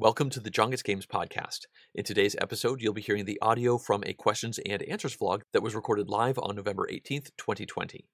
Welcome to the JonGetsGames podcast. In today's episode, you'll be hearing the audio from a questions and answers vlog that was recorded live on November 18th, 2020.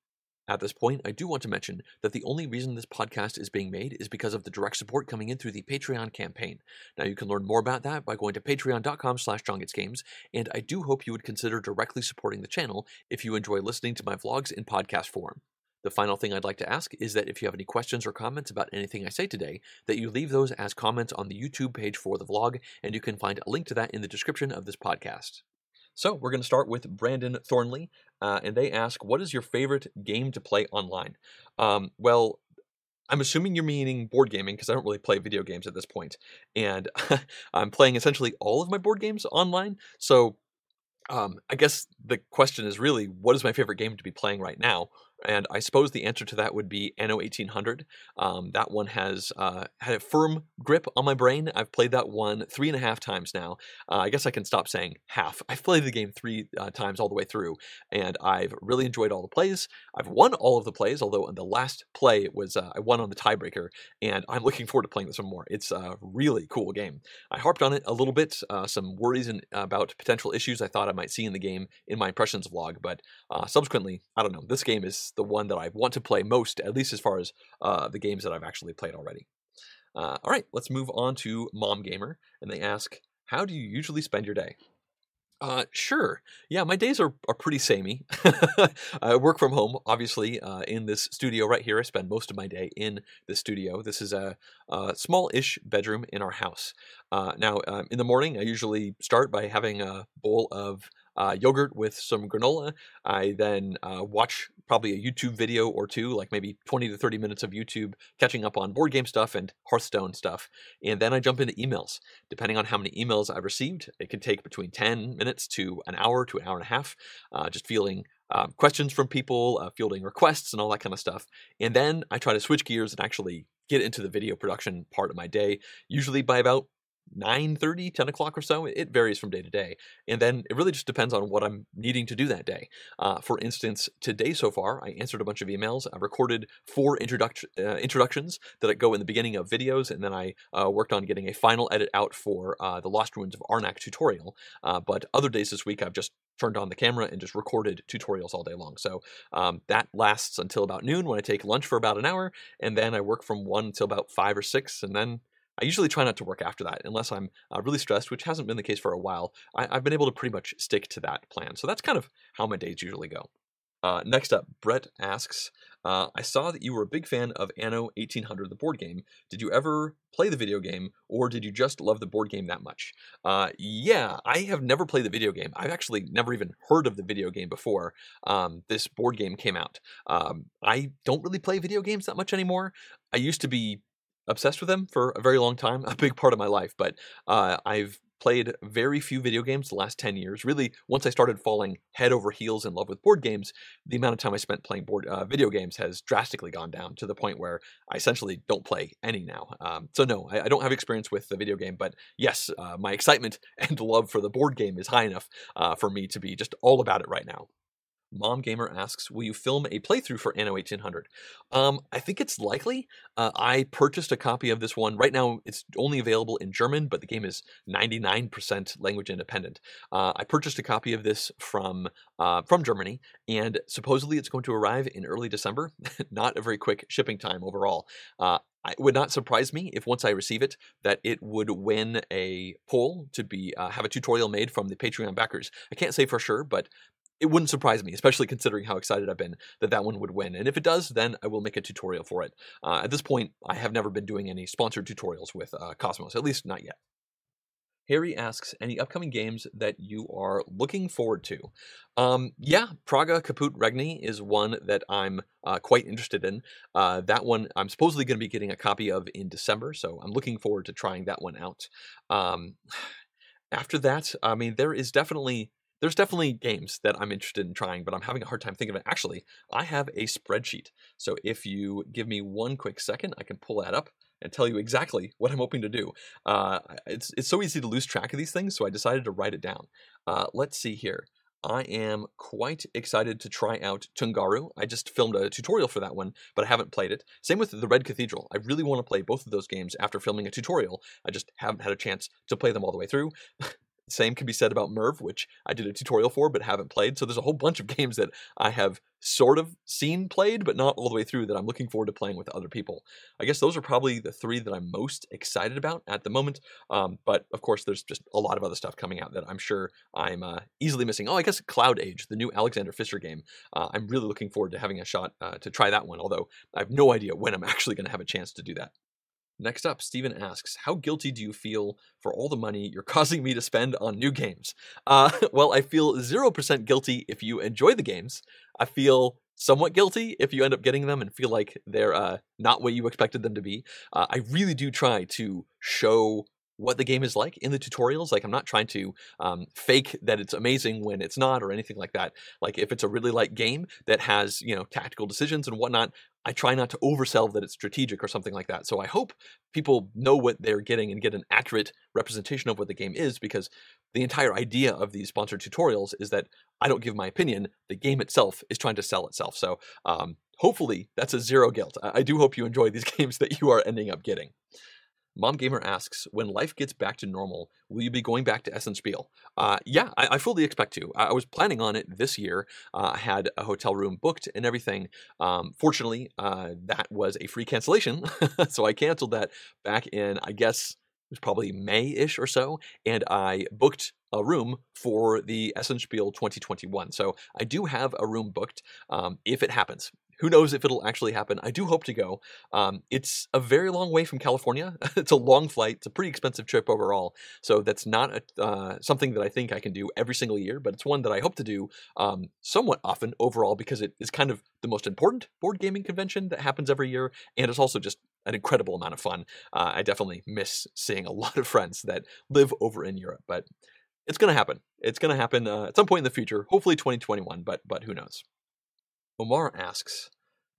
At this point, I do want to mention that the only reason this podcast is being made is because of the direct support coming in through the Patreon campaign. Now, you can learn more about that by going to patreon.com slash jongetsgames, and I do hope you would consider directly supporting the channel if you enjoy listening to my vlogs in podcast form. The final thing I'd like to ask is that if you have any questions or comments about anything I say today, that you leave those as comments on the YouTube page for the vlog, and you can find a link to that in the description of this podcast. So, we're going to start with Brandon Thornley, uh, and they ask, What is your favorite game to play online? Um, well, I'm assuming you're meaning board gaming because I don't really play video games at this. And I'm playing essentially all of my board games online. So um, I guess the question is really, what is my favorite game to be playing right now? And I suppose the answer to that would be Anno 1800. Um, that one has uh, had a firm grip on my brain. I've played that one three and a half times now. Uh, I guess I can stop saying half. I've played the game three uh, times all the way through, and I've really enjoyed all the plays. I've won all of the plays, although in the last play was uh, I won on the tiebreaker, and I'm looking forward to playing this one more. It's a really cool game. I harped on it a little bit, uh, some worries in, about potential issues I thought I might see in the game in my impressions vlog, but uh, subsequently, I don't know. This game is the one that I want to play most, at least as far as uh, the games that I've actually played already. Uh, all right, let's move on to Mom Gamer, and they ask, "How do you usually spend your day?" Uh, sure. Yeah, my days are, are pretty samey. I work from home, obviously, uh, in this studio right here. I spend most of my day in the studio. This is a, a small-ish bedroom in our house. Uh, now, um, in the morning, I usually start by having a bowl of uh, yogurt with some granola. I then uh, watch probably a YouTube video or two, like maybe 20 to 30 minutes of YouTube, catching up on board game stuff and Hearthstone stuff. And then I jump into emails. Depending on how many emails I've received, it can take between 10 minutes to an hour to an hour and a half, uh, just feeling um, questions from people, uh, fielding requests, and all that kind of stuff. And then I try to switch gears and actually get into the video production part of my day, usually by about 9 30 10 o'clock or so it varies from day to day and then it really just depends on what i'm needing to do that day. Uh, for instance today so far i answered a bunch of emails i recorded four uh, introductions that go in the beginning of videos and then i uh, worked on getting a final edit out for uh, the lost ruins of arnak tutorial uh, but other days this week i've just turned on the camera and just recorded tutorials all day long. So um, that lasts until about noon when i take lunch for about an hour and then i work from 1 until about 5 or 6 and then I usually try not to work after that unless I'm uh, really stressed, which hasn't been the case for a while. I, have been able to pretty much stick to that plan. So that's kind of how my days usually go. Uh, next up, Brett asks uh, I saw that you were a big fan of Anno 1800, the board game. Did you ever play the video game, or did you just love the board game that much? Uh, yeah, I have never played the video game. I've actually never even heard of the video game before um, this board game came out. Um, I don't really play video games that much anymore. I used to be obsessed with them for a very long time, a big part of my life. But uh, I've played very few video games the last 10 years. Really, once I started falling head over heels in love with board games, the amount of time I spent playing board uh, video games has drastically gone down to the point where I essentially don't play any now. Um, so no, I, I, don't have experience with the video game, but yes, uh, my excitement and love for the board game is high enough uh, for me to be just all about it right now. Mom Gamer asks, "Will you film a playthrough for Anno 1800?" Um, I think it's likely. Uh, I purchased a copy of this one. Right now, it's only available in German, but the game is 99% language independent. Uh, I purchased a copy of this from uh, from Germany, and supposedly it's going to arrive in early December. not a very quick shipping time overall. Uh, it would not surprise me if once I receive it that it would win a poll to be uh, have a tutorial made from the Patreon backers. I can't say for sure, but it wouldn't surprise me, especially considering how excited I've been that that one would win. And if it does, then I will make a tutorial for it. Uh, at this point, I have never been doing any sponsored tutorials with uh, Kosmos, at least not yet. Harry asks, any upcoming games that you are looking forward to? Um, yeah, Praga Caput Regni is one that I'm uh, quite interested in. Uh, that one I'm supposedly going to be getting a copy of in December, so I'm looking forward to trying that one out. Um, after that, I mean, there is definitely there's definitely games that I'm interested in trying, but I'm having a hard time thinking of it. Actually, I have a spreadsheet. So if you give me one quick second, I can pull that up and tell you exactly what I'm hoping to do. Uh, it's, it's so easy to lose track of these things, so I decided to write it down. Uh, let's see here. I am quite excited to try out Tungaru. I just filmed a tutorial for that one, but I haven't played it. Same with The Red Cathedral. I really want to play both of those games after filming a tutorial. I just haven't had a chance to play them all the way through. Same can be said about Merv, which I did a tutorial for but haven't played. So there's a whole bunch of games that I have sort of seen played, but not all the way through that I'm looking forward to playing with other people. I guess those are probably the three that I'm most excited about at the moment. Um, but of course, there's just a lot of other stuff coming out that I'm sure I'm uh, easily missing. Oh, I guess Cloud Age, the new Alexander Pfister game. Uh, I'm really looking forward to having a shot uh, to try that one, although I have no idea when I'm actually going to have a chance to do that. Next up, Steven asks, How guilty do you feel for all the money you're causing me to spend on new games? Uh, well, I feel 0% guilty if you enjoy the games. I feel somewhat guilty if you end up getting them and feel like they're uh, not what you expected them to be. Uh, I really do try to show what the game is like in the tutorials. Like I'm not trying to um, fake that it's amazing when it's not or anything like that. Like if it's a really light game that has you know tactical decisions and whatnot, I try not to oversell that it's strategic or something like that. So I hope people know what they're getting and get an accurate representation of what the game is because the entire idea of these sponsored tutorials is that I don't give my opinion. The game itself is trying to sell itself. So um, hopefully that's a zero guilt. I, I do hope you enjoy these games that you are ending up getting. Mom Gamer asks, when life gets back to normal, will you be going back to Essen Spiel? Uh, yeah, I, I, fully expect to. I, I, was planning on it this year. Uh, I had a hotel room booked and everything. Um, fortunately, uh, that was a free cancellation, so I canceled that back in, I guess, it was probably May-ish or so, and I booked a room for the Essen Spiel 2021. So I do have a room booked um, if it happens who knows if it'll actually happen? I do hope to go. Um, it's a very long way from California. it's a long flight. It's a pretty expensive trip overall. So that's not a, uh, something that I think I can do every single year, but it's one that I hope to do um, somewhat often overall because it is kind of the most important board gaming convention that happens every year, and it's also just an incredible amount of fun. Uh, I definitely miss seeing a lot of friends that live over in Europe, but it's going to happen. It's going to happen uh, at some point in the future, hopefully 2021, but but who knows. Omar asks,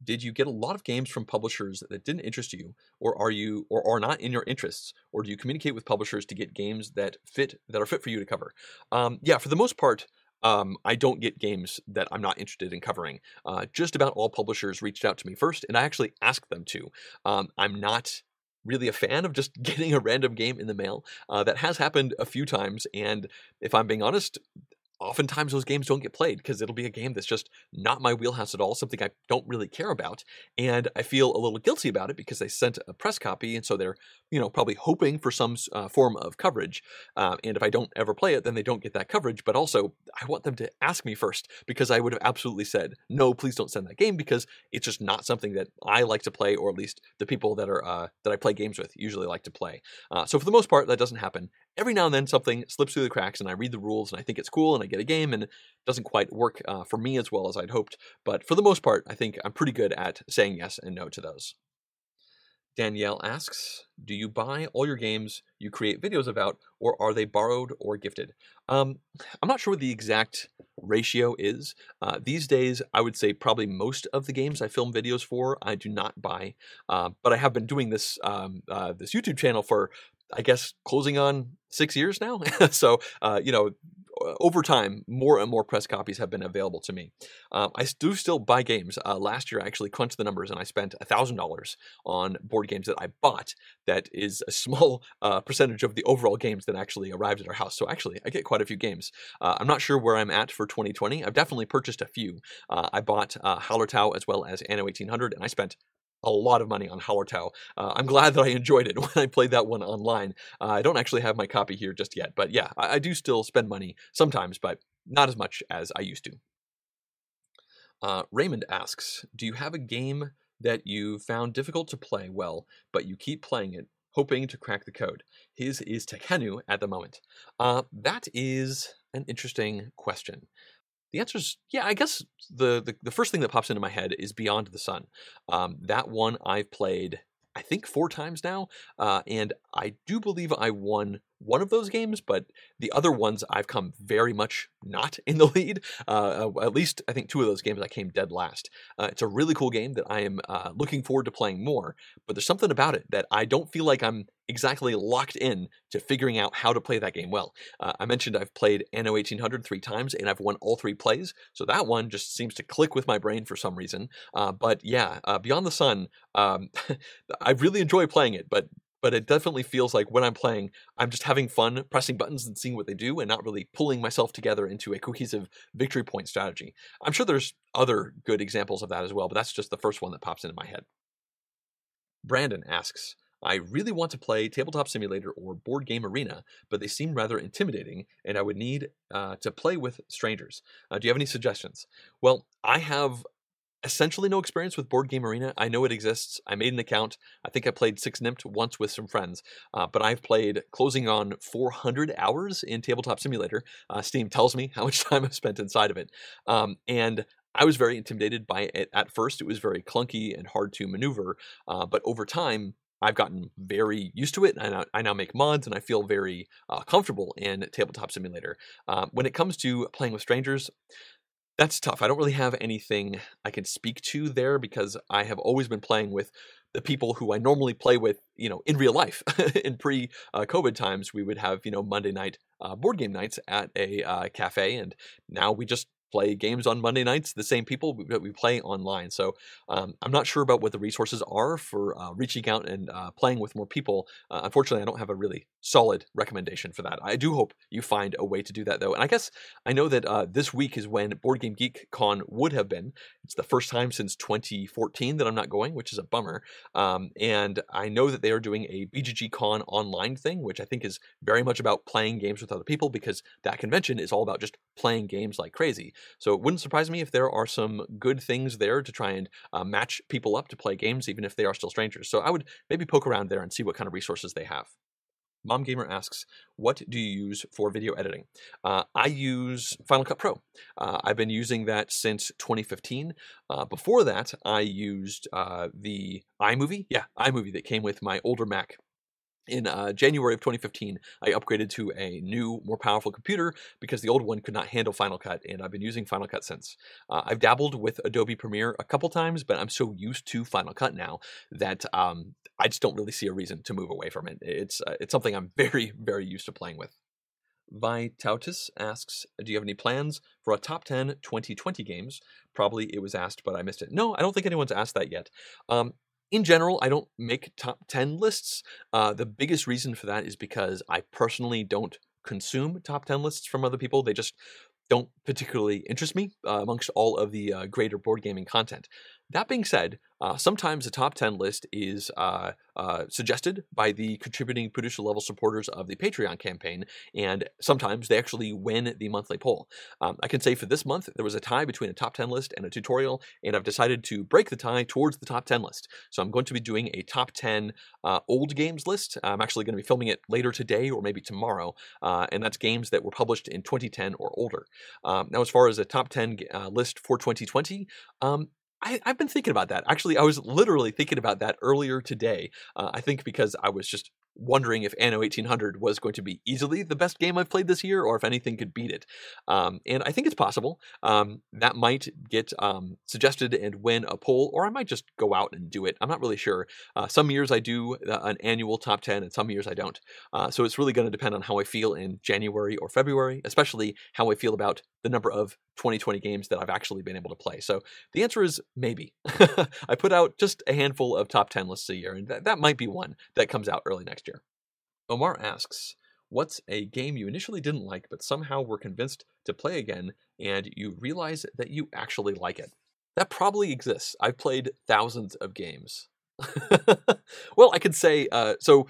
did you get a lot of games from publishers that didn't interest you or are you or are not in your interests or do you communicate with publishers to get games that fit that are fit for you to cover? Um, yeah for the most part um, i don't get games that i'm not interested in covering. Uh, just about all publishers reached out to me first and i actually asked them to. Um, i'm not really a fan of just getting a random game in the mail. Uh, that has happened a few times, and if I'm being honest, oftentimes those games don't get played because it'll be a game that's just not my wheelhouse at all, something I don't really care about. And I feel a little guilty about it because they sent a press copy. And so they're, you know, probably hoping for some uh, form of coverage. Uh, and if I don't ever play it, then they don't get that coverage. But also, I want them to ask me first because I would have absolutely said, no, please don't send that game because it's just not something that I like to play, or at least the people that are uh, that I play games with usually like to play. Uh, so for the most part, that doesn't happen every now and then something slips through the cracks and I read the rules and I think it's cool and I get a game and it doesn't quite work uh, for me as well as I'd hoped. But for the most part, I think I'm pretty good at saying yes and no to those. Danielle asks, do you buy all your games you create videos about, or are they borrowed or gifted? Um, I'm not sure what the exact ratio is. Uh, these days, I would say probably most of the games I film videos for, I do not buy. Uh, but I have been doing this um, uh, this YouTube channel for I guess closing on six years now. so uh, you know, over time, more and more press copies have been available to me. Um, I do still buy games. Uh, last year, I actually crunched the numbers and I spent thousand dollars on board games that I bought. That is a small uh, percentage of the overall games that actually arrived at our house. So actually, I get quite a few games. Uh, I'm not sure where I'm at for 2020. I've definitely purchased a few. Uh, I bought uh, Hallertau as well as Anno 1800, and I spent a lot of money on Hallertau. Uh, I'm glad that I enjoyed it when I played that one online. Uh, I don't actually have my copy here just yet, but yeah, I, I, do still spend money sometimes, but not as much as I used to. Uh, Raymond asks, do you have a game that you found difficult to play well, but you keep playing it, hoping to crack the code? His is Tekhenu at the moment. Uh, that is an interesting question. The answer is yeah. I guess the, the, the first thing that pops into my head is Beyond the Sun. Um, that one I've played I think four times now, uh, and I do believe I won one of those games, but the other ones I've come very much not in the lead. Uh, uh, at least I think two of those games I came dead last. Uh, it's a really cool game that I am uh, looking forward to playing more, but there's something about it that I don't feel like I'm exactly locked in to figuring out how to play that game well. Uh, I mentioned I've played Anno 1800 three times and I've won all three plays, so that one just seems to click with my brain for some reason. Uh, but yeah, Beyond the Sun, um, I really enjoy playing it, but but it definitely feels like when I'm playing, I'm just having fun pressing buttons and seeing what they do and not really pulling myself together into a cohesive victory point strategy. I'm sure there's other good examples of that as well, but that's just the first one that pops into my head. Brandon asks, I really want to play Tabletop Simulator or Board Game Arena, but they seem rather intimidating, and I would need uh, to play with strangers. Uh, do you have any suggestions? Well, I have essentially no experience with Board Game Arena. I know it exists. I made an account. I think I played Six Nimmt once with some friends, uh, but I've played closing on 400 hours in Tabletop Simulator. Uh, Steam tells me how much time I've spent inside of it. Um, and I was very intimidated by it at first. It was very clunky and hard to maneuver, uh, but over time, I've gotten very used to it, and I, I now make mods, and I feel very uh, comfortable in Tabletop Simulator. Uh, when it comes to playing with strangers, that's tough. I don't really have anything I can speak to there because I have always been playing with the people who I normally play with, you know, in real life. in pre-COVID times, we would have, you know, Monday night uh, board game nights at a uh, cafe, and now we just play games on Monday nights, the same people that we play online. So um, I'm not sure about what the resources are for uh, reaching out and uh, playing with more people. Uh, unfortunately, I don't have a really solid recommendation for that. I do hope you find a way to do that though. And I guess I know that uh, this week is when Board Game Geek Con would have been. It's the first time since 2014 that I'm not going, which is a bummer. Um, and I know that they are doing a BGG Con online thing, which I think is very much about playing games with other people because that convention is all about just playing games like crazy. So it wouldn't surprise me if there are some good things there to try and uh, match people up to play games, even if they are still strangers. So I would maybe poke around there and see what kind of resources they have. Mom Gamer asks, "What do you use for video editing?" Uh, I use Final Cut Pro. Uh, I've been using that since 2015. Uh, before that, I used uh, the iMovie. Yeah, iMovie that came with my older Mac in uh, January of 2015, I upgraded to a new, more powerful computer because the old one could not handle Final Cut, and I've been using Final Cut since. Uh, I've dabbled with Adobe Premiere a couple times, but I'm so used to Final Cut now that um, I just don't really see a reason to move away from it. It's uh, it's something I'm very, very used to playing with. Vitautis asks, Do you have any plans for a top 10 2020 games? Probably it was asked, but I missed it. No, I don't think anyone's asked that yet. Um, in general, I don't make top 10 lists. Uh, the biggest reason for that is because I personally don't consume top 10 lists from other people. They just don't particularly interest me uh, amongst all of the uh, greater board gaming content. That being said, uh, sometimes a top 10 list is uh, uh, suggested by the contributing producer level supporters of the Patreon campaign, and sometimes they actually win the monthly poll. Um, I can say for this month, there was a tie between a top 10 list and a tutorial, and I've decided to break the tie towards the top 10 list. So I'm going to be doing a top 10 uh, old games list. I'm actually going to be filming it later today or maybe tomorrow, uh, and that's games that were published in 2010 or older. Um, now, as far as a top 10 uh, list for 2020, um, I, have been thinking about that. Actually, I was literally thinking about that earlier today. Uh, I think because I was just wondering if Anno 1800 was going to be easily the best game I've played this year, or if anything could beat it. Um, and I think it's possible. Um, that might get um, suggested and win a poll, or I might just go out and do it. I'm not really sure. Uh, some years I do uh, an annual top 10, and some years I don't. Uh, so it's really going to depend on how I feel in January or February, especially how I feel about the number of 2020 games that I've actually been able to play. So the answer is maybe. I put out just a handful of top 10 lists a year, and that, that might be one that comes out early next Omar asks, What's a game you initially didn't like, but somehow were convinced to play again, and you realize that you actually like it? That probably exists. I've played thousands of games. well, I could say uh, so.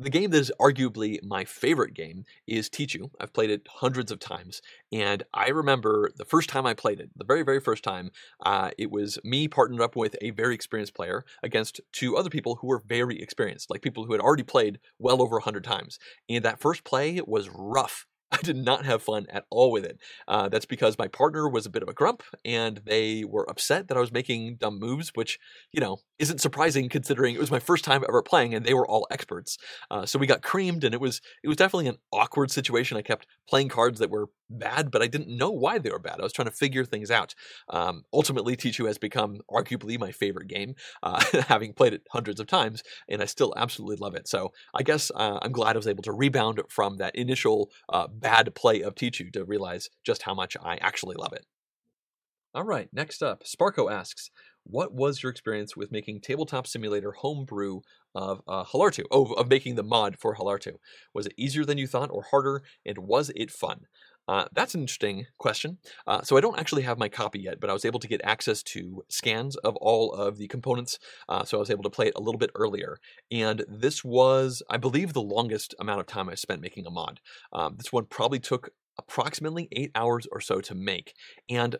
The game that is arguably my favorite game is Tichu. I've played it hundreds of times, and I remember the first time I played it, the very, very first time, uh, it was me partnered up with a very experienced player against two other people who were very experienced, like people who had already played well over 100 times. And that first play was rough I did not have fun at all with it. Uh, that's because my partner was a bit of a grump, and they were upset that I was making dumb moves, which you know isn't surprising considering it was my first time ever playing, and they were all experts. Uh, so we got creamed, and it was it was definitely an awkward situation. I kept playing cards that were bad, but I didn't know why they were bad. I was trying to figure things out. Um, ultimately, Tichu has become arguably my favorite game, uh, having played it hundreds of times, and I still absolutely love it. So I guess uh, I'm glad I was able to rebound from that initial uh, bad play of Tichu to realize just how much I actually love it. All right, next up, Sparko asks, what was your experience with making Tabletop Simulator homebrew of uh, Hallertau? Oh, of making the mod for Hallertau. Was it easier than you thought or harder? And was it fun? Uh, that's an interesting question. Uh, so I don't actually have my copy yet, but I was able to get access to scans of all of the components, uh, so I was able to play it a little bit earlier. And this was, I believe, the longest amount of time I spent making a mod. Um, this one probably took approximately eight hours or so to make, and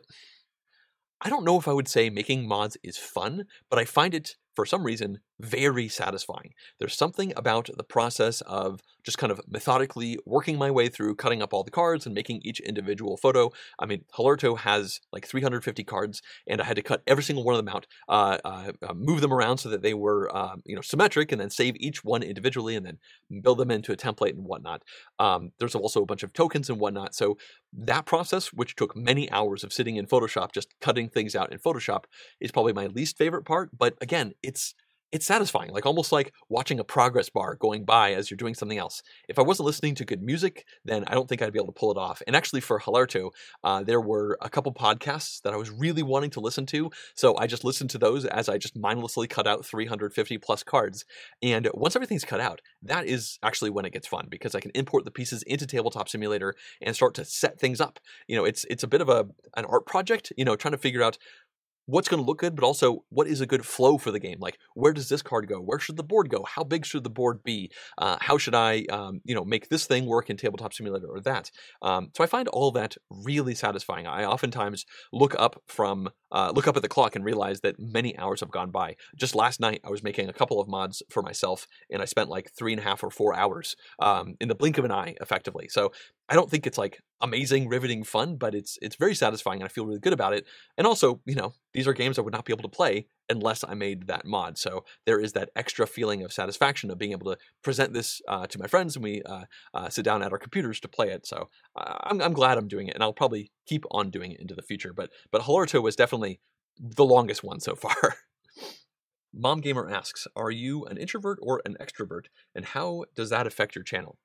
I don't know if I would say making mods is fun, but I find it for some reason, very satisfying. There's something about the process of just kind of methodically working my way through cutting up all the cards and making each individual photo. I mean, Hallertau has like 350 cards, and I had to cut every single one of them out, uh, uh, uh, move them around so that they were, um, you know, symmetric, and then save each one individually, and then build them into a template and whatnot. Um, there's also a bunch of tokens and whatnot. So that process, which took many hours of sitting in Photoshop, just cutting things out in Photoshop, is probably my least favorite part. But again, it's it's satisfying, like almost like watching a progress bar going by as you're doing something else. If I wasn't listening to good music, then I don't think I'd be able to pull it off. And actually, for Hallertau, uh, there were a couple podcasts that I was really wanting to listen to, so I just listened to those as I just mindlessly cut out 350 plus cards. And once everything's cut out, that is actually when it gets fun because I can import the pieces into Tabletop Simulator and start to set things up. You know, it's it's a bit of a an art project. You know, trying to figure out what's going to look good, but also what is a good flow for the game. Like, where does this card go? Where should the board go? How big should the board be? Uh, how should I, um, you know, make this thing work in Tabletop Simulator or that? Um, so I find all that really satisfying. I oftentimes look up from uh, look up at the clock and realize that many hours have gone by. Just last night, I was making a couple of mods for myself, and I spent like three and a half or four hours um, in the blink of an eye, effectively. So I don't think it's like amazing, riveting fun, but it's it's very satisfying, and I feel really good about it. And also, you know, these are games I would not be able to play unless I made that mod. So there is that extra feeling of satisfaction of being able to present this uh, to my friends, and we uh, uh, sit down at our computers to play it. So I'm I'm glad I'm doing it, and I'll probably keep on doing it into the future. But but Hallertau was definitely the longest one so far. Mom Gamer asks, "Are you an introvert or an extrovert, and how does that affect your channel?"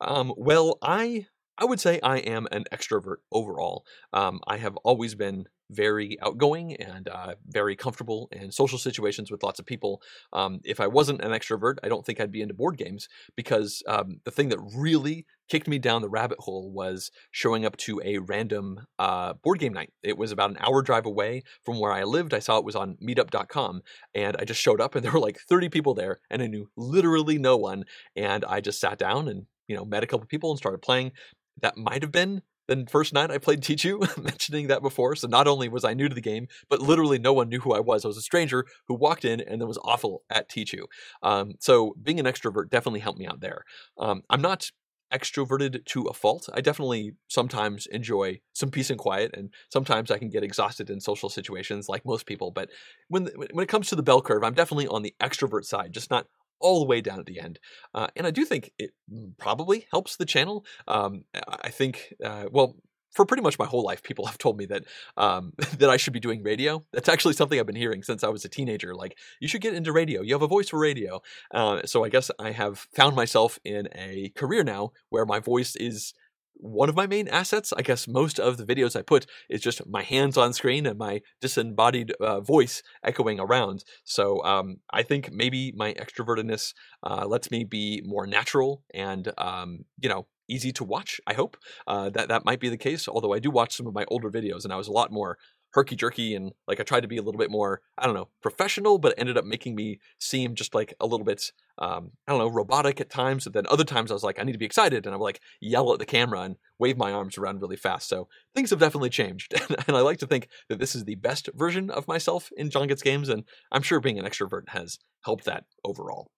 Um, well, I I would say I am an extrovert overall. Um, I have always been very outgoing and uh, very comfortable in social situations with lots of people. Um, if I wasn't an extrovert, I don't think I'd be into board games because um, the thing that really kicked me down the rabbit hole was showing up to a random uh, board game night. It was about an hour drive away from where I lived. I saw it was on meetup.com and I just showed up and there were like 30 people there and I knew literally no one. And I just sat down and you know, met a couple people and started playing that might have been the first night I played Tichu, mentioning that before. So not only was I new to the game, but literally no one knew who I was. I was a stranger who walked in and then was awful at Tichu. Um, so being an extrovert definitely helped me out there. Um, I'm not extroverted to a fault. I definitely sometimes enjoy some peace and quiet, and sometimes I can get exhausted in social situations like most people. But when when it comes to the bell curve, I'm definitely on the extrovert side, just not all the way down at the end. Uh, and I do think it probably helps the channel. Um, I think, uh, well, for pretty much my whole life, people have told me that um, that I should be doing radio. That's actually something I've been hearing since I was a teenager. Like, you should get into radio. You have a voice for radio. Uh, so I guess I have found myself in a career now where my voice is one of my main assets. I guess most of the videos I put is just my hands on screen and my disembodied uh, voice echoing around. So um, I think maybe my extrovertedness uh, lets me be more natural and um, you know easy to watch. I hope uh, that that might be the case. Although I do watch some of my older videos and I was a lot more herky jerky and like I tried to be a little bit more, I don't know, professional, but it ended up making me seem just like a little bit, um, I don't know, robotic at times. And then other times I was like, I need to be excited. And I would like yell at the camera and wave my arms around really fast. So things have definitely changed. and I like to think that this is the best version of myself in John Gets Games. And I'm sure being an extrovert has helped that overall.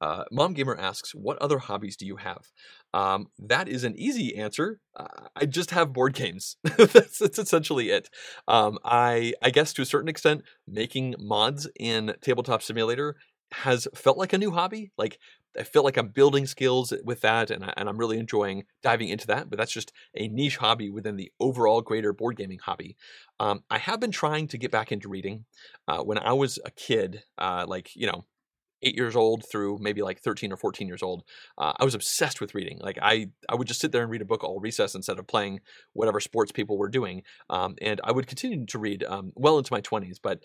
Uh, Mom Gamer asks, "What other hobbies do you have?" Um, that is an easy answer. Uh, I just have board games. that's, that's, essentially it. Um, I I guess to a certain extent, making mods in Tabletop Simulator has felt like a new hobby. Like I feel like I'm building skills with that, and, I, and I'm really enjoying diving into that. But that's just a niche hobby within the overall greater board gaming hobby. Um, I have been trying to get back into reading. Uh, when I was a kid, uh, like you know, eight years old through maybe like 13 or 14 years old uh, i was obsessed with reading like I, I would just sit there and read a book all recess instead of playing whatever sports people were doing um, and i would continue to read um, well into my 20s but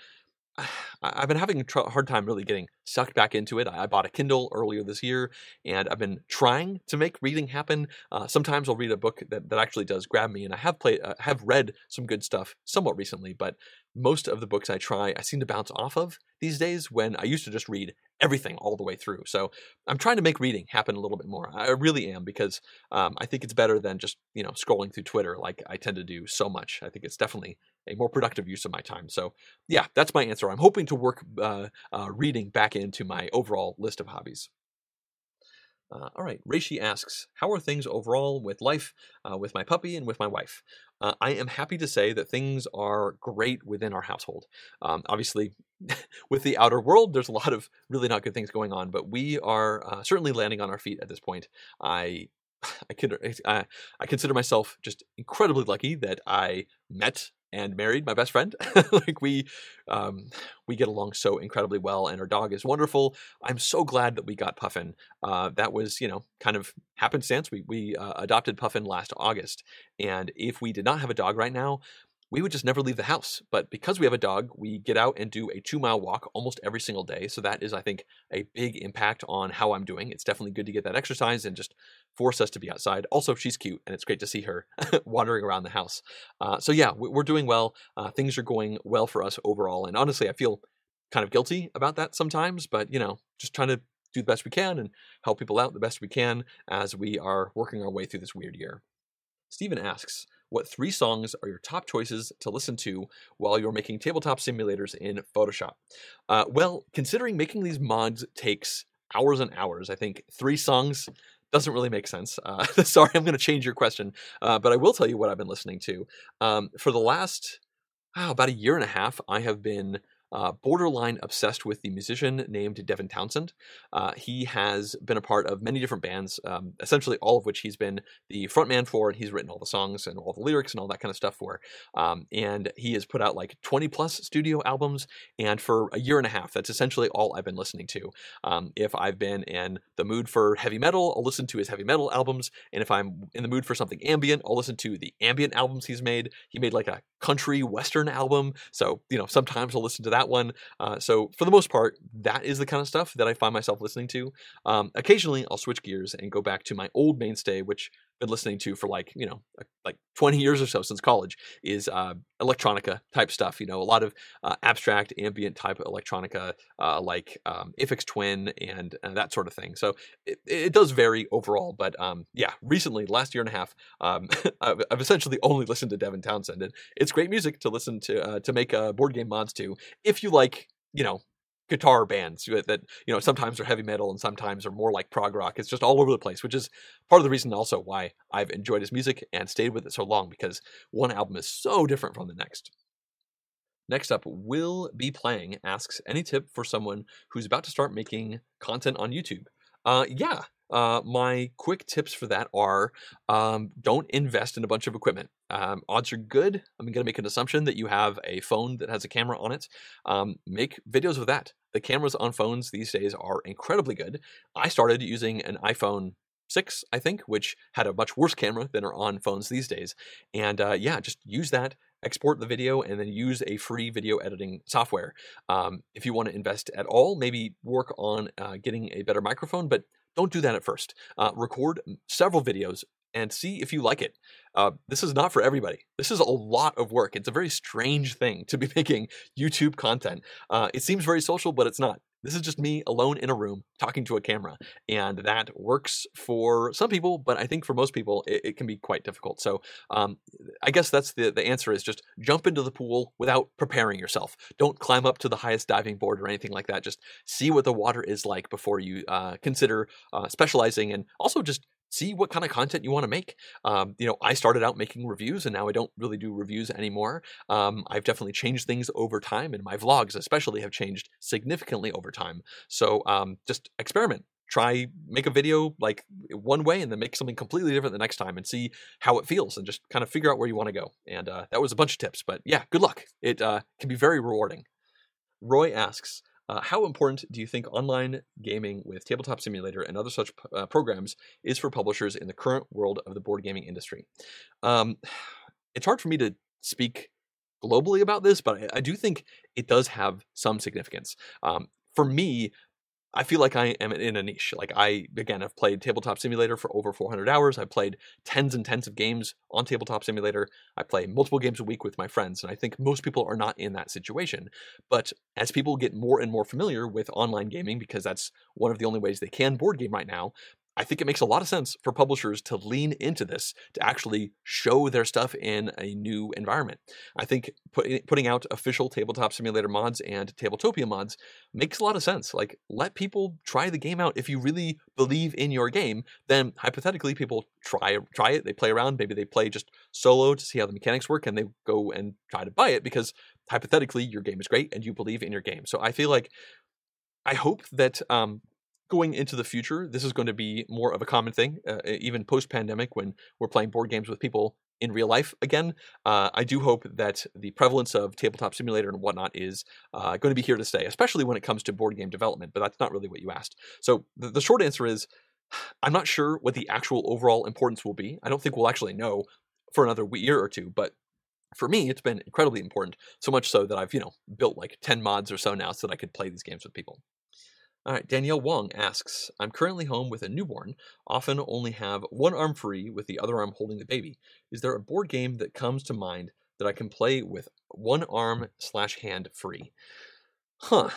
I've been having a hard time really getting sucked back into it. I bought a Kindle earlier this year, and I've been trying to make reading happen. Uh, sometimes I'll read a book that, that actually does grab me, and I have played, uh, have read some good stuff somewhat recently. But most of the books I try, I seem to bounce off of these days. When I used to just read everything all the way through. So I'm trying to make reading happen a little bit more. I really am because um, I think it's better than just you know scrolling through Twitter like I tend to do so much. I think it's definitely a more productive use of my time. So yeah, that's my answer. I'm hoping to work uh, uh, reading back into my overall list of hobbies. Uh, all right, Reishi asks, How are things overall with life, uh, with my puppy, and with my wife? Uh, I am happy to say that things are great within our household. Um, obviously, with the outer world, there's a lot of really not good things going on, but we are uh, certainly landing on our feet at this point. I I, could, I, I consider myself just incredibly lucky that I met and married my best friend. like we um, we get along so incredibly well, and our dog is wonderful. I'm so glad that we got Puffin. Uh, that was you know kind of happenstance. We we uh, adopted Puffin last August, and if we did not have a dog right now, we would just never leave the house. But because we have a dog, we get out and do a two mile walk almost every single day. So that is, I think, a big impact on how I'm doing. It's definitely good to get that exercise and just force us to be outside. Also, she's cute and it's great to see her wandering around the house. Uh, so yeah, we're doing well. Uh, things are going well for us overall. And honestly, I feel kind of guilty about that sometimes, but you know, just trying to do the best we can and help people out the best we can as we are working our way through this weird year. Stephen asks, what three songs are your top choices to listen to while you're making tabletop simulators in Photoshop? Uh, well, considering making these mods takes hours and hours, I think three songs doesn't really make sense. Uh, sorry, I'm going to change your question, uh, but I will tell you what I've been listening to. Um, for the last oh, about a year and a half, I have been uh, borderline obsessed with the musician named Devin Townsend. Uh, he has been a part of many different bands, um, essentially all of which he's been the frontman for, and he's written all the songs and all the lyrics and all that kind of stuff for. Um, and he has put out like 20 plus studio albums, and for a year and a half, that's essentially all I've been listening to. Um, if I've been in the mood for heavy metal, I'll listen to his heavy metal albums, and if I'm in the mood for something ambient, I'll listen to the ambient albums he's made. He made like a country western album, so you know sometimes I'll listen to that that one. Uh, so for the most part, that is the kind of stuff that I find myself listening to. Um, occasionally, I'll switch gears and go back to my old mainstay, which been listening to for like you know like 20 years or so since college is uh, electronica type stuff you know a lot of uh, abstract ambient type electronica uh, like um, Aphex Twin and uh, that sort of thing. So it, it does vary overall but um, yeah recently last year and a half um, I've, I've, essentially only listened to Devin Townsend and it's great music to listen to uh, to make uh, board game mods to if you like you know guitar bands that you know sometimes are heavy metal and sometimes are more like prog rock. It's just all over the place, which is part of the reason also why I've enjoyed his music and stayed with it so long because one album is so different from the next. Next up, Will Be Playing asks any tip for someone who's about to start making content on YouTube. Uh, yeah, uh, my quick tips for that are um, don't invest in a bunch of equipment. Um, odds are good. I'm going to make an assumption that you have a phone that has a camera on it. Um, make videos with that. The cameras on phones these days are incredibly good. I started using an iPhone 6, I think, which had a much worse camera than are on phones these days. And uh, yeah, just use that export the video and then use a free video editing software. Um, if you want to invest at all, maybe work on uh, getting a better microphone, but don't do that at first. Uh, record several videos and see if you like it. Uh, this is not for everybody. This is a lot of work. It's a very strange thing to be making YouTube content. Uh, it seems very social, but it's not. This is just me alone in a room talking to a camera. And that works for some people, but I think for most people, it, it can be quite difficult. So um, I guess that's the, the answer is just jump into the pool without preparing yourself. Don't climb up to the highest diving board or anything like that. Just see what the water is like before you uh, consider uh, specializing and also just see what kind of content you want to make. Um, you know, I started out making reviews and now I don't really do reviews anymore. Um, I've definitely changed things over time, and my vlogs, especially, have changed significantly over time. So um, just experiment. Try make a video like one way and then make something completely different the next time and see how it feels and just kind of figure out where you want to go. And uh, that was a bunch of tips, but yeah, good luck. It uh, can be very rewarding. Roy asks, uh, how important do you think online gaming with Tabletop Simulator and other such uh, programs is for publishers in the current world of the board gaming industry? Um, it's hard for me to speak globally about this, but I, I do think it does have some significance. Um, for me, I feel like I am in a niche. Like I again have played Tabletop Simulator for over 400 hours. I've played tens and tens of games on Tabletop Simulator. I play multiple games a week with my friends, and I think most people are not in that situation. But as people get more and more familiar with online gaming, because that's one of the only ways they can board game right now, I think it makes a lot of sense for publishers to lean into this to actually show their stuff in a new environment. I think put, putting out official tabletop simulator mods and Tabletopia mods makes a lot of sense. Like, let people try the game out. If you really believe in your game, then hypothetically, people try try it. They play around. Maybe they play just solo to see how the mechanics work, and they go and try to buy it because hypothetically your game is great and you believe in your game. So I feel like I hope that um, going into the future, this is going to be more of a common thing, uh, even post pandemic when we're playing board games with people in real life again. Uh, I do hope that the prevalence of tabletop simulator and whatnot is uh, going to be here to stay, especially when it comes to board game development. But that's not really what you asked. So the, the short answer is I'm not sure what the actual overall importance will be. I don't think we'll actually know for another year or two, but for me, it's been incredibly important. So much so that I've, you know, built like 10 mods or so now so that I could play these games with people. All right, Danielle Wong asks I'm currently home with a newborn, often only have one arm free with the other arm holding the baby. Is there a board game that comes to mind that I can play with one arm slash hand free? Huh.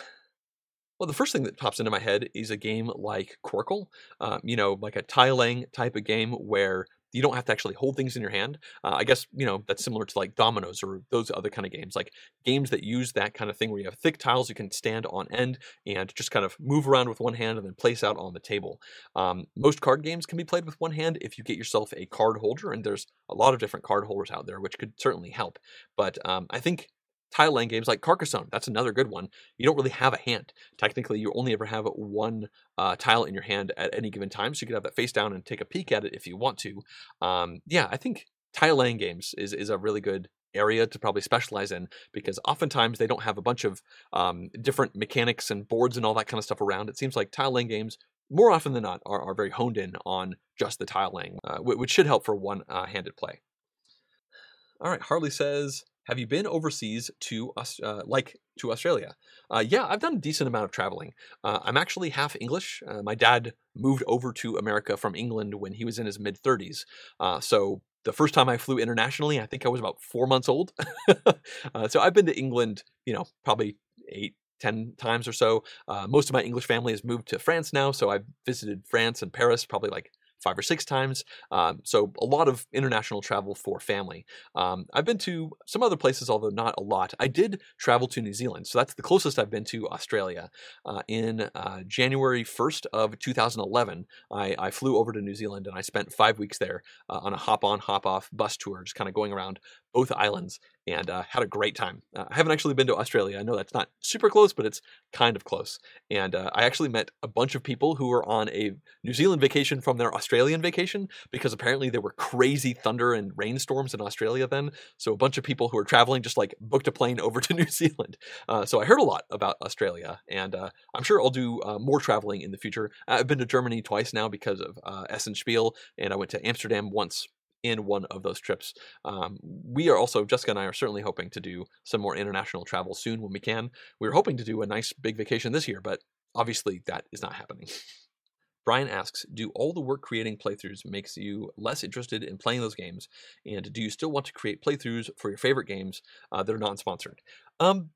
Well, the first thing that pops into my head is a game like Qwirkle, um, you know, like a tiling type of game where you don't have to actually hold things in your hand. Uh, I guess you know that's similar to like dominoes or those other kind of games, like games that use that kind of thing where you have thick tiles you can stand on end and just kind of move around with one hand and then place out on the table. Um, most card games can be played with one hand if you get yourself a card holder, and there's a lot of different card holders out there, which could certainly help. But um, I think tile laying games like Carcassonne. That's another good one. You don't really have a hand. Technically, you only ever have one uh, tile in your hand at any given time, so you can have that face down and take a peek at it if you want to. Um, yeah, I think tile laying games is is a really good area to probably specialize in because oftentimes they don't have a bunch of um, different mechanics and boards and all that kind of stuff around. It seems like tile laying games more often than not are, are very honed in on just the tile laying, uh, which should help for one uh, handed play. All right, Harley says, have you been overseas to uh, like to Australia? Uh, yeah, I've done a decent amount of traveling. Uh, I'm actually half English. Uh, my dad moved over to America from England when he was in his mid 30s. Uh, so the first time I flew internationally, I think I was about four months old. Uh, so I've been to England, you know, probably eight, 10 times or so. Uh, most of my English family has moved to France now, so I've visited France and Paris probably like five or six times. Um, so a lot of international travel for family. Um, I've been to some other places, although not a lot. I did travel to New Zealand, so that's the closest I've been to Australia. Uh, in uh, January 1st of 2011, I, I, flew over to New Zealand and I spent five weeks there uh, on a hop on, hop off bus tour, just kind of going around both islands and uh, had a great time. Uh, I haven't actually been to Australia. I know that's not super close, but it's kind of close. And uh, I actually met a bunch of people who were on a New Zealand vacation from their Australian vacation because apparently there were crazy thunder and rainstorms in Australia then. So a bunch of people who were traveling just like booked a plane over to New Zealand. Uh, so I heard a lot about Australia, and uh, I'm sure I'll do uh, more traveling in the future. I've been to Germany twice now because of Essen Spiel, and I went to Amsterdam once in one of those trips. Um, we are also, Jessica and I are certainly hoping to do some more international travel soon when we can. We are hoping to do a nice big vacation this year, but obviously that is not happening. Brian asks, do all the work creating playthroughs makes you less interested in playing those games? And do you still want to create playthroughs for your favorite games uh, that are non-sponsored? Um,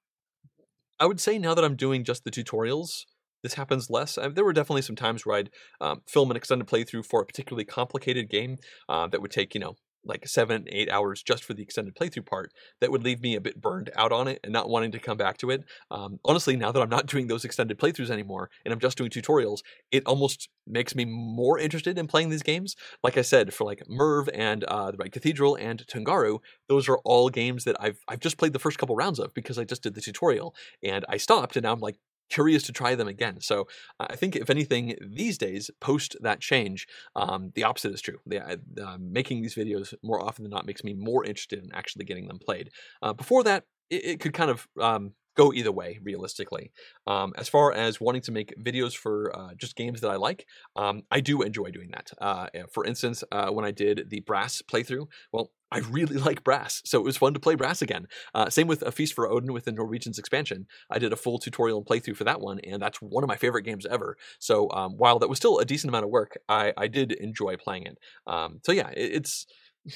I would say now that I'm doing just the tutorials, this happens less. Uh, there were definitely some times where I'd um, film an extended playthrough for a particularly complicated game uh, that would take, you know, like seven, eight hours just for the extended playthrough part that would leave me a bit burned out on it and not wanting to come back to it. Um, honestly, now that I'm not doing those extended playthroughs anymore and I'm just doing tutorials, it almost makes me more interested in playing these games. Like I said, for like Merv and uh, the Red Cathedral and Tungaru, those are all games that I've I've just played the first couple rounds of because I just did the tutorial and I stopped and now I'm like curious to try them again. So I think, if anything, these days, post that change, um, the opposite is true. The, uh, making these videos more often than not makes me more interested in actually getting them played. Uh, before that, it, it, could kind of um, go either way, realistically. Um, as far as wanting to make videos for uh, just games that I like, um, I do enjoy doing that. Uh, for instance, uh, when I did the Brass playthrough, well, I really like Brass, so it was fun to play Brass again. Uh, same with A Feast for Odin with the Norwegians expansion. I did a full tutorial and playthrough for that one, and that's one of my favorite games ever. So um, while that was still a decent amount of work, I, I did enjoy playing it. Um, so yeah, it, it's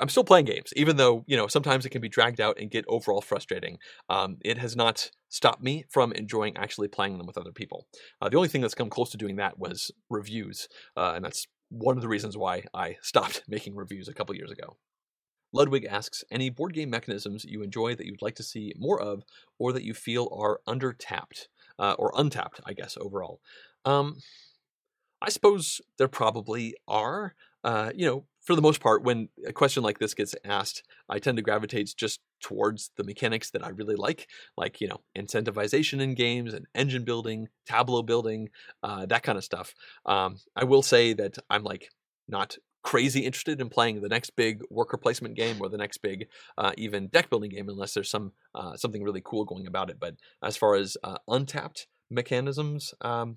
I'm still playing games, even though you know sometimes it can be dragged out and get overall frustrating. Um, it has not stopped me from enjoying actually playing them with other people. Uh, the only thing that's come close to doing that was reviews, uh, and that's one of the reasons why I stopped making reviews a couple years ago. Ludwig asks, any board game mechanisms you enjoy that you'd like to see more of, or that you feel are under tapped uh, or untapped, I guess overall. Um, I suppose there probably are. Uh, you know, for the most part, when a question like this gets asked, I tend to gravitate just towards the mechanics that I really like, like, you know, incentivization in games and engine building, tableau building, uh, that kind of stuff. Um, I will say that I'm like not crazy interested in playing the next big worker placement game or the next big uh, even deck building game unless there's some uh, something really cool going about it. But as far as uh, untapped mechanisms, um,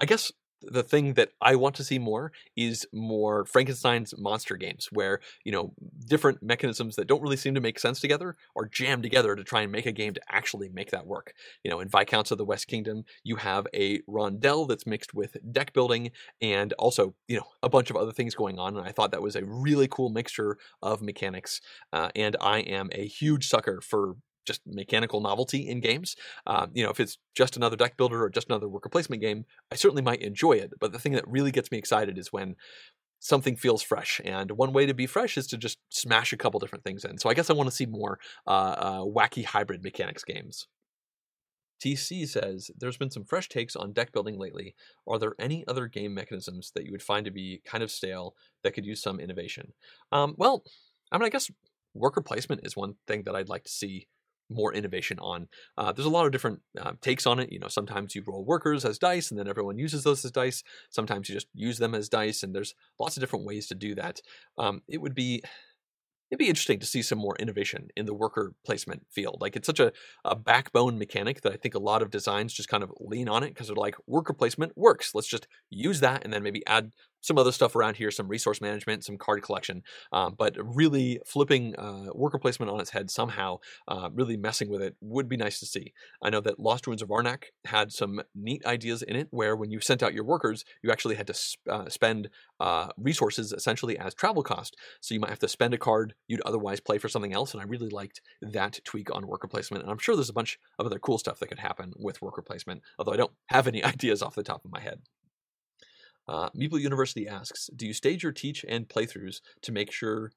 I guess the thing that I want to see more is more Frankenstein's monster games where, you know, different mechanisms that don't really seem to make sense together are jammed together to try and make a game to actually make that work. You know, in Viscounts of the West Kingdom, you have a rondel that's mixed with deck building and also, you know, a bunch of other things going on. And I thought that was a really cool mixture of mechanics. Uh, and I am a huge sucker for just mechanical novelty in games. Um, you know, if it's just another deck builder or just another worker placement game, I certainly might enjoy it. But the thing that really gets me excited is when something feels fresh. And one way to be fresh is to just smash a couple different things in. So I guess I want to see more uh, uh, wacky hybrid mechanics games. TC says, There's been some fresh takes on deck building lately. Are there any other game mechanisms that you would find to be kind of stale that could use some innovation? Um, well, I mean, I guess worker placement is one thing that I'd like to see more innovation on. Uh, there's a lot of different uh, takes on it. You know, sometimes you roll workers as dice, and then everyone uses those as dice. Sometimes you just use them as dice, and there's lots of different ways to do that. Um, it would be it'd be interesting to see some more innovation in the worker placement field. Like it's such a, a backbone mechanic that I think a lot of designs just kind of lean on it because they're like worker placement works. Let's just use that and then maybe add some other stuff around here, some resource management, some card collection, um, but really flipping uh, worker placement on its head somehow, uh, really messing with it would be nice to see. I know that Lost Ruins of Arnak had some neat ideas in it where when you sent out your workers, you actually had to sp- uh, spend uh, resources essentially as travel cost. So you might have to spend a card you'd otherwise play for something else, and I really liked that tweak on worker placement. And I'm sure there's a bunch of other cool stuff that could happen with worker placement, although I don't have any ideas off the top of my head. Uh, Meeple University asks, do you stage your teach and playthroughs to make sure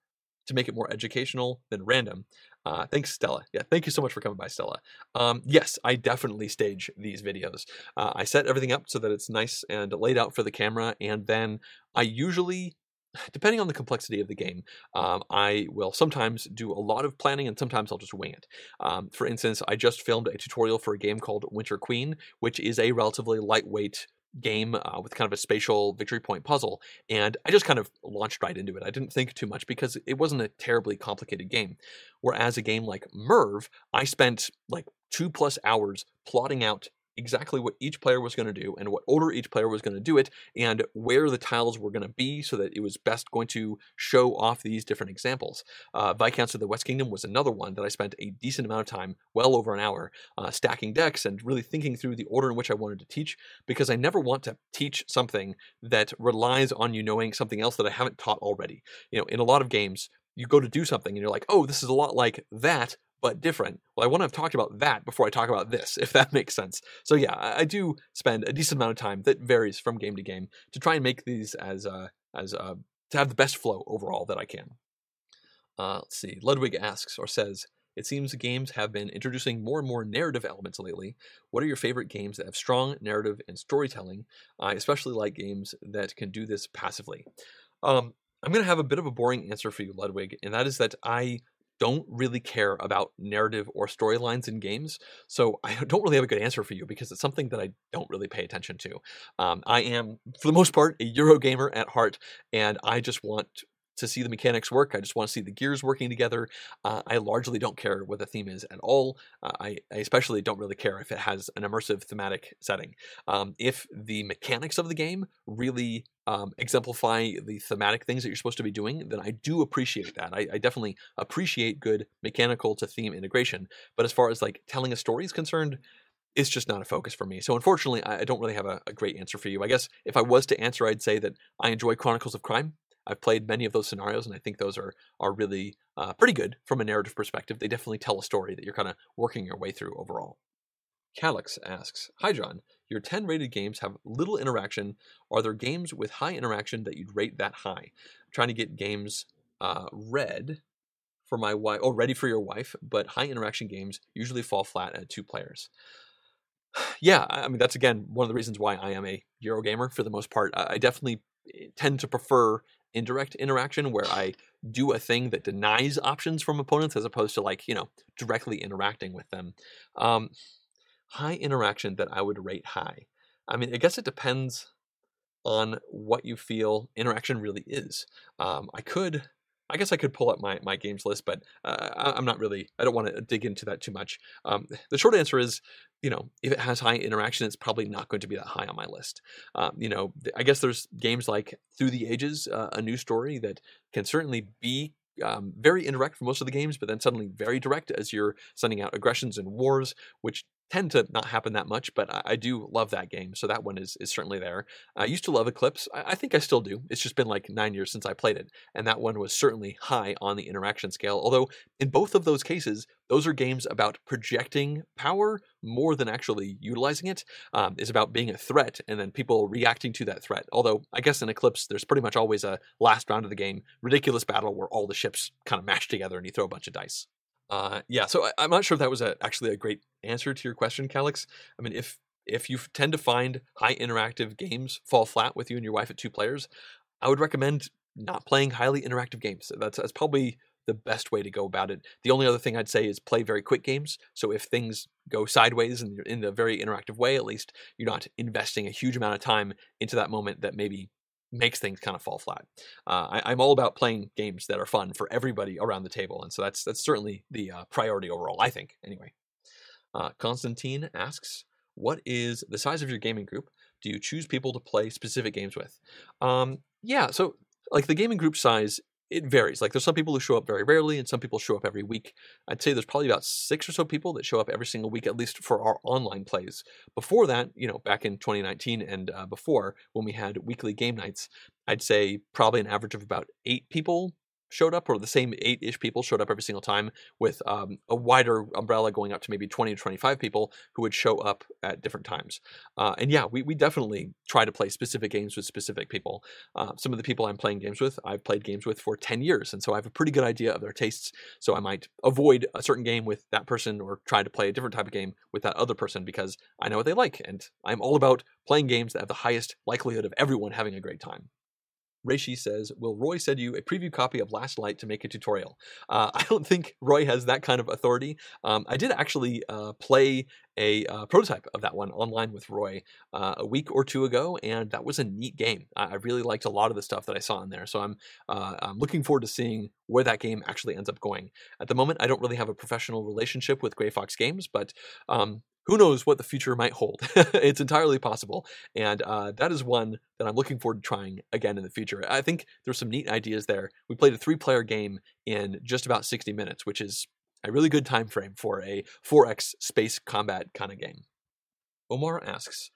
to make it more educational than random? Uh, thanks, Stella. Yeah, thank you so much for coming by, Stella. Um, yes, I definitely stage these videos. Uh, I set everything up so that it's nice and laid out for the camera, and then I usually depending on the complexity of the game, um, I will sometimes do a lot of planning and sometimes I'll just wing it. Um, for instance, I just filmed a tutorial for a game called Winter Queen, which is a relatively lightweight game uh, with kind of a spatial victory point puzzle. And I just kind of launched right into it. I didn't think too much because it wasn't a terribly complicated game. Whereas a game like Merv, I spent like two plus hours plotting out exactly what each player was going to do and what order each player was going to do it and where the tiles were going to be so that it was best going to show off these different examples. Uh, Viscounts of the West Kingdom was another one that I spent a decent amount of time, well over an hour, uh, stacking decks and really thinking through the order in which I wanted to teach because I never want to teach something that relies on you knowing something else that I haven't taught already. You know, in a lot of games, you go to do something and you're like, oh, this is a lot like that, but different. Well, I want to have talked about that before I talk about this, if that makes sense. So yeah, I, do spend a decent amount of time that varies from game to game to try and make these as uh, as uh, to have the best flow overall that I can. Uh, let's see. Ludwig asks or says, it seems games have been introducing more and more narrative elements lately. What are your favorite games that have strong narrative and storytelling? I especially like games that can do this passively. Um, I'm going to have a bit of a boring answer for you, Ludwig, and that is that I don't really care about narrative or storylines in games. So I don't really have a good answer for you because it's something that I don't really pay attention to. Um, I am, for the most part, a Eurogamer at heart, and I just want to see the mechanics work. I just want to see the gears working together. Uh, I largely don't care what the theme is at all. Uh, I, I, especially don't really care if it has an immersive thematic setting. Um, if the mechanics of the game really um, exemplify the thematic things that you're supposed to be doing, then I do appreciate that. I, I, definitely appreciate good mechanical to theme integration. But as far as like telling a story is concerned, it's just not a focus for me. So unfortunately, I, I don't really have a, a great answer for you. I guess if I was to answer, I'd say that I enjoy Chronicles of Crime. I've played many of those scenarios, and I think those are are really uh, pretty good from a narrative perspective. They definitely tell a story that you're kind of working your way through overall. Calix asks, Hi Jon, your 10 rated games have little interaction. Are there games with high interaction that you'd rate that high? I'm trying to get games uh, read for my wife, or ready for your wife, but high interaction games usually fall flat at two players. Yeah, I mean, that's again one of the reasons why I am a Eurogamer for the most part. I definitely eh, tend to prefer indirect interaction where I do a thing that denies options from opponents as opposed to like, you know, directly interacting with them. Um, high interaction that I would rate high. I mean, I guess it depends on what you feel interaction really is. Um, I could I guess I could pull up my, my games list, but uh, I, am not really, I don't want to dig into that too much. Um, the short answer is, you know, if it has high interaction, it's probably not going to be that high on my list. Um, you know, I guess there's games like Through the Ages, uh, a new story that can certainly be um, very indirect for most of the games, but then suddenly very direct as you're sending out aggressions and wars, which tend to not happen that much, but I, I, do love that game. So that one is is certainly there. I used to love Eclipse. I, I, think I still do. It's just been like nine years since I played it, and that one was certainly high on the interaction scale. Although in both of those cases, those are games about projecting power more than actually utilizing it. Um, is about being a threat and then people reacting to that threat. Although I guess in Eclipse, there's pretty much always a last round of the game ridiculous battle where all the ships kind of mash together and you throw a bunch of dice. Uh, yeah, so I, am not sure if that was a, actually a great answer to your question, Calix. I mean, if if you tend to find high interactive games fall flat with you and your wife at two players, I would recommend not playing highly interactive games. That's that's probably the best way to go about it. The only other thing I'd say is play very quick games. So if things go sideways in, in a very interactive way, at least you're not investing a huge amount of time into that moment that maybe makes things kind of fall flat. Uh, I, am all about playing games that are fun for everybody around the table, and so that's that's certainly the uh, priority overall. I think, anyway. Uh, Constantine asks, "What is the size of your gaming group? Do you choose people to play specific games with?" Um, yeah, so like the gaming group size it varies. Like there's some people who show up very rarely, and some people show up every week. I'd say there's probably about six or so people that show up every single week, at least for our online plays. Before that, you know, back in 2019 and uh, before, when we had weekly game nights, I'd say probably an average of about eight people showed up, or the same eight ish people showed up every single time, with um, a wider umbrella going up to maybe 20 to 25 people who would show up at different times. Uh, and yeah, we, we definitely try to play specific games with specific people. Uh, some of the people I'm playing games with, I've played games with for 10 years, and so I have a pretty good idea of their tastes. So I might avoid a certain game with that person or try to play a different type of game with that other person because I know what they like, and I'm all about playing games that have the highest likelihood of everyone having a great time. Reishi says, Will Roy send you a preview copy of Last Light to make a tutorial? Uh, I don't think Roy has that kind of authority. Um, I did actually uh, play a uh, prototype of that one online with Roy uh, a week or two ago, and that was a neat game. I, I, really liked a lot of the stuff that I saw in there, so I'm, uh, I'm looking forward to seeing where that game actually ends up going. At the moment, I don't really have a professional relationship with Grey Fox Games, but um, who knows what the future might hold? it's entirely possible, and uh, that is one that I'm looking forward to trying again in the future. I think there's some neat ideas there. We played a three-player game in just about 60 minutes, which is a really good time frame for a 4x space combat kind of game. Omar asks,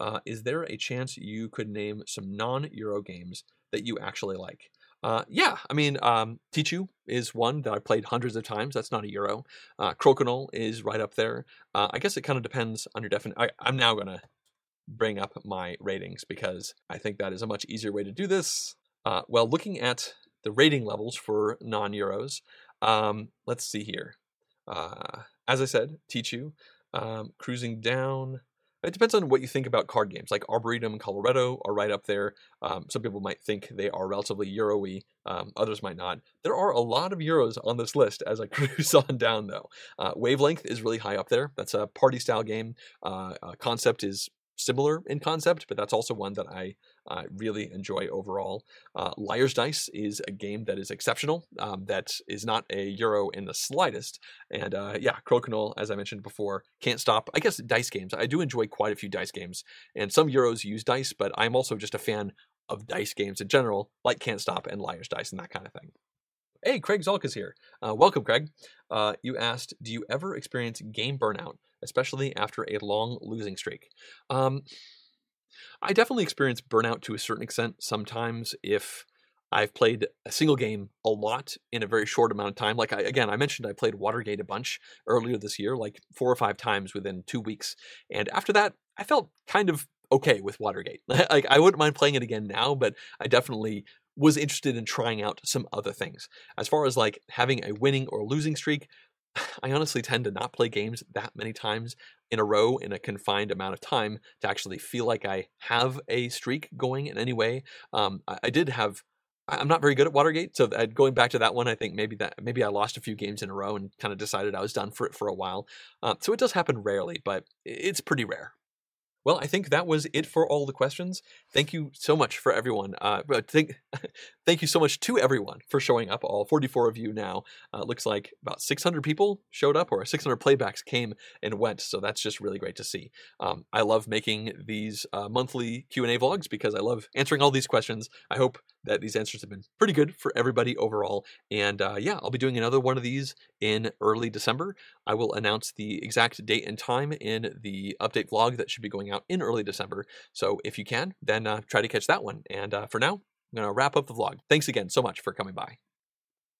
uh, "Is there a chance you could name some non-Euro games that you actually like?" Uh, yeah, I mean, um, Tichu is one that I've played hundreds of times. That's not a Euro. Uh, Crokinole is right up there. Uh, I guess it kind of depends on your definition. I'm now going to bring up my ratings because I think that is a much easier way to do this. Uh, well, looking at the rating levels for non Euros, um, let's see here. Uh, as I said, Tichu, um, cruising down. It depends on what you think about card games. Like Arboretum and Coloretto are right up there. Um, some people might think they are relatively Euro-y. Um, others might not. There are a lot of Euros on this list as I cruise on down, though. Uh, Wavelength is really high up there. That's a party-style game. Uh, uh, concept is similar in concept, but that's also one that I uh, really enjoy overall. Uh, Liar's Dice is a game that is exceptional, um, that is not a Euro in the slightest. And uh, yeah, Crokinole, as I mentioned before, can't stop. I guess dice games. I do enjoy quite a few dice games, and some Euros use dice, but I'm also just a fan of dice games in general, like Can't Stop and Liar's Dice and that kind of thing. Hey, Craig Zolk is here. Uh, welcome, Craig. Uh, you asked, do you ever experience game burnout, especially after a long losing streak? Um, I definitely experience burnout to a certain extent sometimes if I've played a single game a lot in a very short amount of time. Like I, again, I mentioned I played Watergate a bunch earlier this year, like four or five times within two weeks. And after that, I felt kind of okay with Watergate. like I wouldn't mind playing it again now, but I definitely was interested in trying out some other things. As far as like having a winning or losing streak, I honestly tend to not play games that many times in a row in a confined amount of time to actually feel like I have a streak going in any way. Um, I, I, did have. I'm not very good at Watergate, so going back to that one, I think maybe that maybe I lost a few games in a row and kind of decided I was done for it for a while. Uh, so it does happen rarely, but it's pretty rare. Well, I think that was it for all the questions. Thank you so much for everyone. Uh, thank, thank you so much to everyone for showing up. All 44 of you now. Uh, looks like about 600 people showed up, or 600 playbacks came and went. So that's just really great to see. Um, I love making these uh, monthly Q and A vlogs because I love answering all these questions. I hope that these answers have been pretty good for everybody overall. And uh, yeah, I'll be doing another one of these in early December. I will announce the exact date and time in the update vlog that should be going out in early December. So if you can, then uh, try to catch that one. And uh, for now, I'm going to wrap up the vlog. Thanks again so much for coming by.